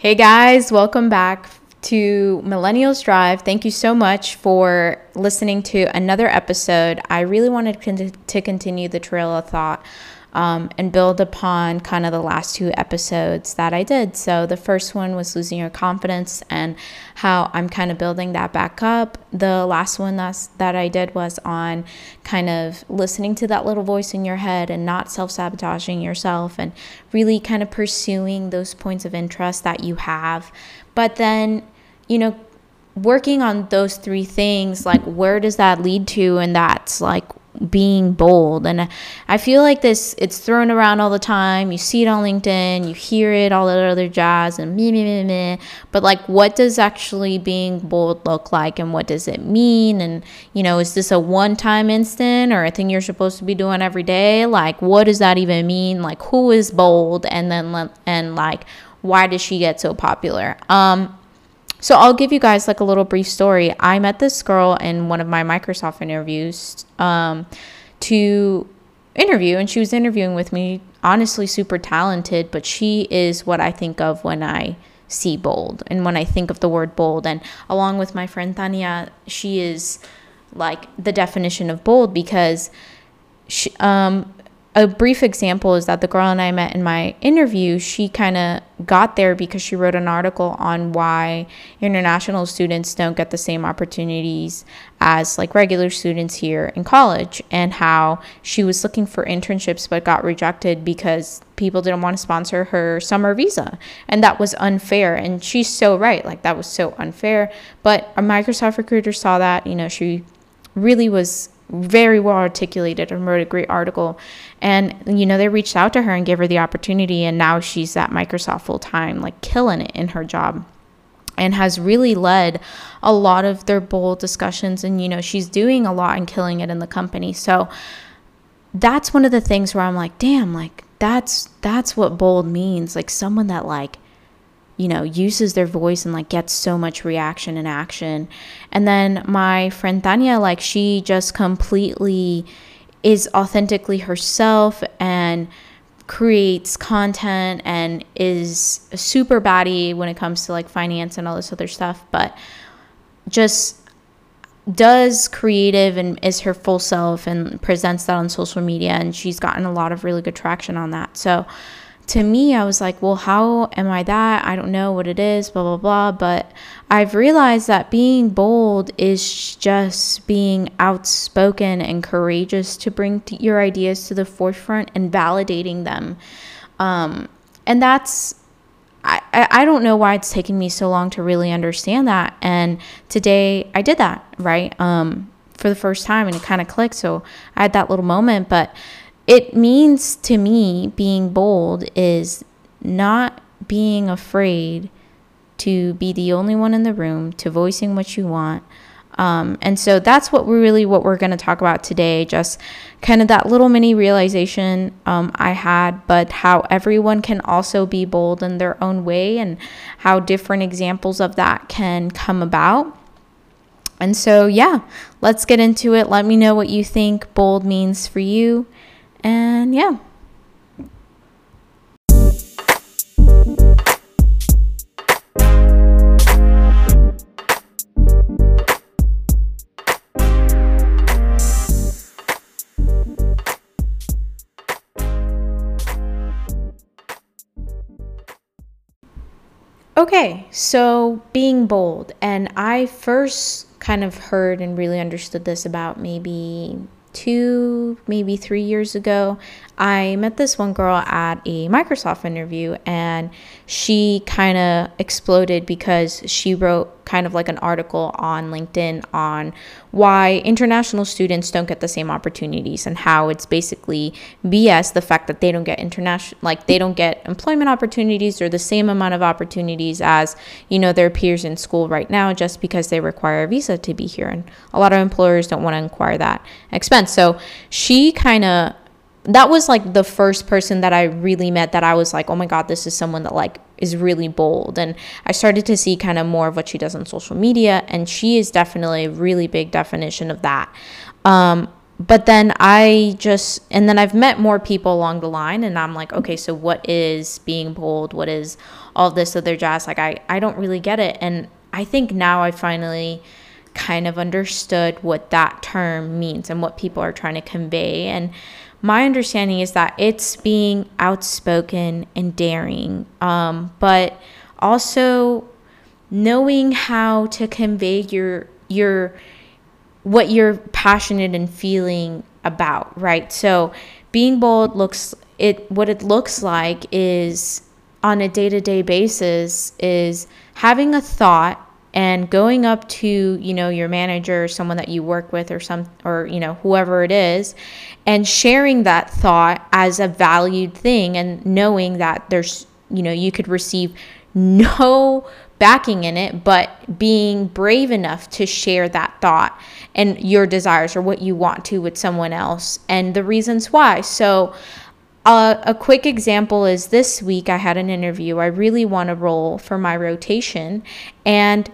Hey guys, welcome back to Millennials Drive. Thank you so much for listening to another episode. I really wanted to continue the trail of thought um, and build upon kind of the last two episodes that I did. So the first one was losing your confidence and how I'm kind of building that back up. The last one that's, that I did was on kind of listening to that little voice in your head and not self sabotaging yourself and really kind of pursuing those points of interest that you have. But then, you know, working on those three things, like where does that lead to? And that's like being bold. And I feel like this, it's thrown around all the time. You see it on LinkedIn, you hear it, all that other jazz, and me, me, me, me. But like, what does actually being bold look like? And what does it mean? And, you know, is this a one time instant or a thing you're supposed to be doing every day? Like, what does that even mean? Like, who is bold? And then, and like, why does she get so popular? Um, so I'll give you guys like a little brief story. I met this girl in one of my Microsoft interviews um, to interview, and she was interviewing with me. Honestly, super talented, but she is what I think of when I see bold and when I think of the word bold. And along with my friend Tanya, she is like the definition of bold because she, um, a brief example is that the girl and I met in my interview, she kind of got there because she wrote an article on why international students don't get the same opportunities as like regular students here in college and how she was looking for internships but got rejected because people didn't want to sponsor her summer visa. And that was unfair. And she's so right like that was so unfair. But a Microsoft recruiter saw that you know she really was very well articulated and wrote a great article. And, you know, they reached out to her and gave her the opportunity. And now she's at Microsoft full time, like killing it in her job and has really led a lot of their bold discussions. And, you know, she's doing a lot and killing it in the company. So that's one of the things where I'm like, damn, like, that's that's what bold means like someone that like you know, uses their voice and like gets so much reaction and action. And then my friend Tanya, like, she just completely is authentically herself and creates content and is a super baddie when it comes to like finance and all this other stuff, but just does creative and is her full self and presents that on social media and she's gotten a lot of really good traction on that. So to me, I was like, well, how am I that? I don't know what it is, blah, blah, blah. But I've realized that being bold is just being outspoken and courageous to bring your ideas to the forefront and validating them. Um, and that's, I, I don't know why it's taken me so long to really understand that. And today I did that, right? Um, for the first time and it kind of clicked. So I had that little moment. But it means to me being bold is not being afraid to be the only one in the room, to voicing what you want. Um, and so that's what we're really what we're going to talk about today. Just kind of that little mini realization um, I had, but how everyone can also be bold in their own way, and how different examples of that can come about. And so, yeah, let's get into it. Let me know what you think bold means for you. And yeah. Okay, so being bold, and I first kind of heard and really understood this about maybe two, maybe three years ago, I met this one girl at a Microsoft interview and she kind of exploded because she wrote kind of like an article on LinkedIn on why international students don't get the same opportunities and how it's basically BS the fact that they don't get international like they don't get employment opportunities or the same amount of opportunities as you know their peers in school right now just because they require a visa to be here. And a lot of employers don't want to inquire that expense. So she kind of that was like the first person that I really met that I was like, oh my God, this is someone that like is really bold. And I started to see kind of more of what she does on social media. And she is definitely a really big definition of that. Um, but then I just, and then I've met more people along the line, and I'm like, okay, so what is being bold? What is all this other jazz? Like, I, I don't really get it. And I think now I finally kind of understood what that term means and what people are trying to convey. And my understanding is that it's being outspoken and daring, um, but also knowing how to convey your your what you're passionate and feeling about, right? So being bold looks it what it looks like is on a day-to-day basis is having a thought and going up to you know your manager or someone that you work with or some or you know whoever it is and sharing that thought as a valued thing and knowing that there's you know you could receive no backing in it but being brave enough to share that thought and your desires or what you want to with someone else and the reasons why so uh, a quick example is this week I had an interview. I really want a role for my rotation, and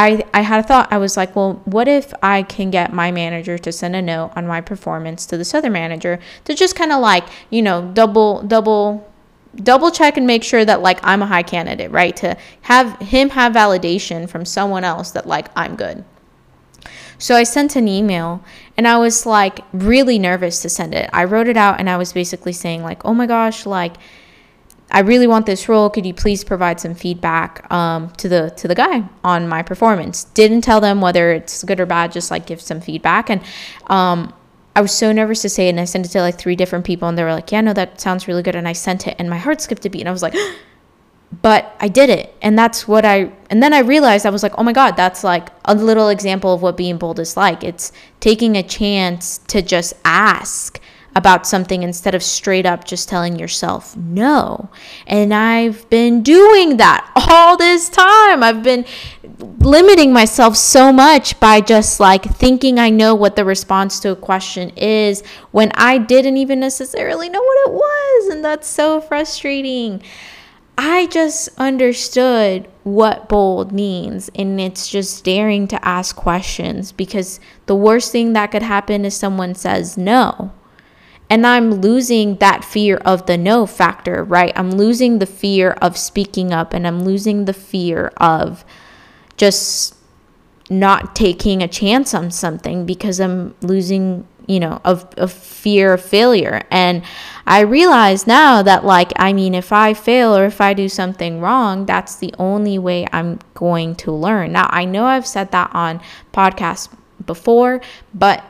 I, I had a thought. I was like, well, what if I can get my manager to send a note on my performance to this other manager to just kind of like, you know, double, double, double check and make sure that like I'm a high candidate, right? To have him have validation from someone else that like I'm good. So I sent an email and I was like really nervous to send it. I wrote it out and I was basically saying, like, oh my gosh, like, I really want this role. Could you please provide some feedback um, to the to the guy on my performance? Didn't tell them whether it's good or bad. Just like give some feedback. And um, I was so nervous to say it, and I sent it to like three different people, and they were like, "Yeah, no, that sounds really good." And I sent it, and my heart skipped a beat, and I was like, "But I did it," and that's what I. And then I realized I was like, "Oh my god, that's like a little example of what being bold is like. It's taking a chance to just ask." About something instead of straight up just telling yourself no. And I've been doing that all this time. I've been limiting myself so much by just like thinking I know what the response to a question is when I didn't even necessarily know what it was. And that's so frustrating. I just understood what bold means, and it's just daring to ask questions because the worst thing that could happen is someone says no. And I'm losing that fear of the no factor, right? I'm losing the fear of speaking up and I'm losing the fear of just not taking a chance on something because I'm losing, you know, of, of fear of failure. And I realize now that, like, I mean, if I fail or if I do something wrong, that's the only way I'm going to learn. Now, I know I've said that on podcasts before, but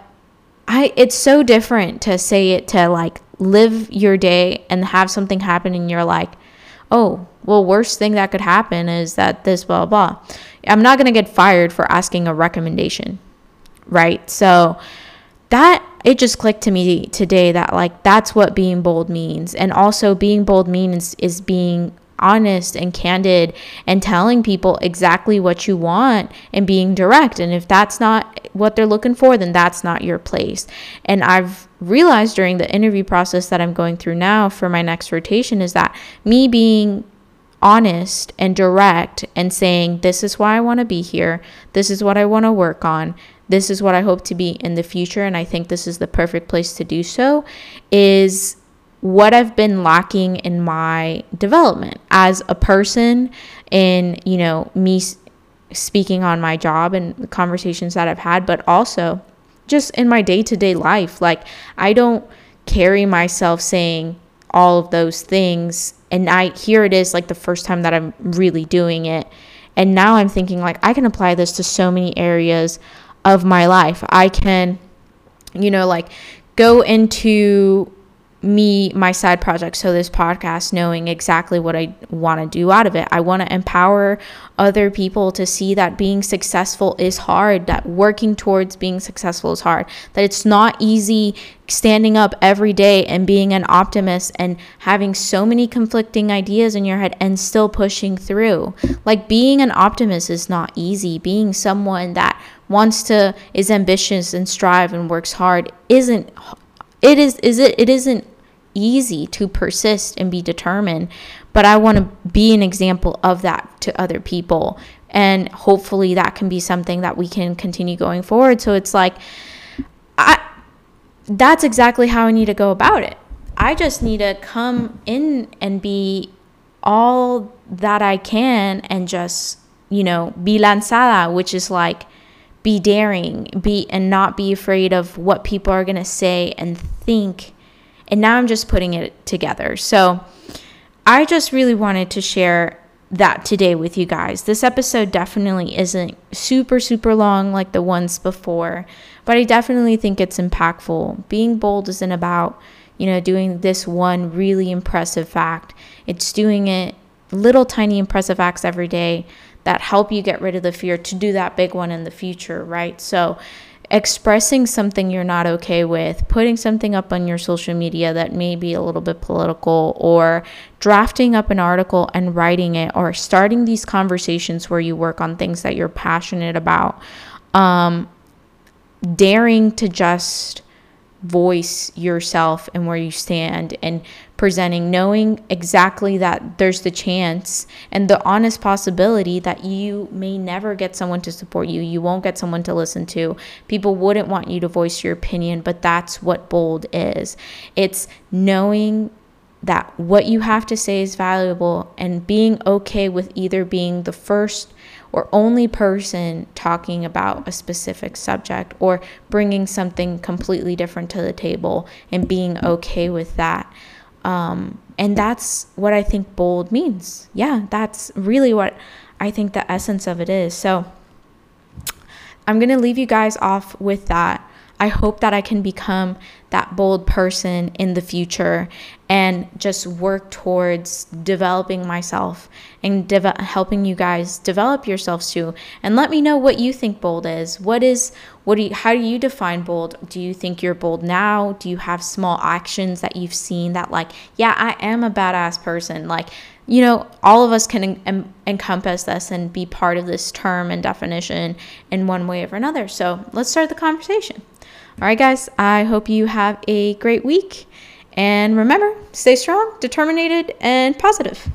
I it's so different to say it to like live your day and have something happen and you're like, oh, well, worst thing that could happen is that this blah blah. I'm not gonna get fired for asking a recommendation, right? So that it just clicked to me today that like that's what being bold means and also being bold means is being honest and candid and telling people exactly what you want and being direct. And if that's not what they're looking for, then that's not your place. And I've realized during the interview process that I'm going through now for my next rotation is that me being honest and direct and saying, This is why I want to be here, this is what I want to work on, this is what I hope to be in the future, and I think this is the perfect place to do so, is what I've been lacking in my development as a person in, you know, me speaking on my job and the conversations that I've had, but also just in my day to day life. Like, I don't carry myself saying all of those things. And I, here it is, like the first time that I'm really doing it. And now I'm thinking, like, I can apply this to so many areas of my life. I can, you know, like go into me my side project so this podcast knowing exactly what i want to do out of it. I want to empower other people to see that being successful is hard that working towards being successful is hard that it's not easy standing up every day and being an optimist and having so many conflicting ideas in your head and still pushing through. Like being an optimist is not easy. Being someone that wants to is ambitious and strive and works hard isn't it is is it it isn't easy to persist and be determined but i want to be an example of that to other people and hopefully that can be something that we can continue going forward so it's like i that's exactly how I need to go about it. I just need to come in and be all that I can and just, you know, be lanzada, which is like be daring, be and not be afraid of what people are going to say and think. And now I'm just putting it together. So I just really wanted to share that today with you guys. This episode definitely isn't super, super long like the ones before, but I definitely think it's impactful. Being bold isn't about, you know, doing this one really impressive fact, it's doing it little tiny impressive acts every day that help you get rid of the fear to do that big one in the future, right? So, expressing something you're not okay with, putting something up on your social media that may be a little bit political, or drafting up an article and writing it, or starting these conversations where you work on things that you're passionate about. Um, daring to just voice yourself and where you stand and presenting knowing exactly that there's the chance and the honest possibility that you may never get someone to support you you won't get someone to listen to people wouldn't want you to voice your opinion but that's what bold is it's knowing that what you have to say is valuable and being okay with either being the first or only person talking about a specific subject or bringing something completely different to the table and being okay with that. Um, and that's what I think bold means. Yeah, that's really what I think the essence of it is. So I'm going to leave you guys off with that. I hope that I can become that bold person in the future and just work towards developing myself and de- helping you guys develop yourselves too. And let me know what you think bold is. What is what do you how do you define bold? Do you think you're bold now? Do you have small actions that you've seen that like yeah i am a badass person. Like you know all of us can en- en- encompass this and be part of this term and definition in one way or another so let's start the conversation all right, guys, I hope you have a great week. And remember, stay strong, determined, and positive.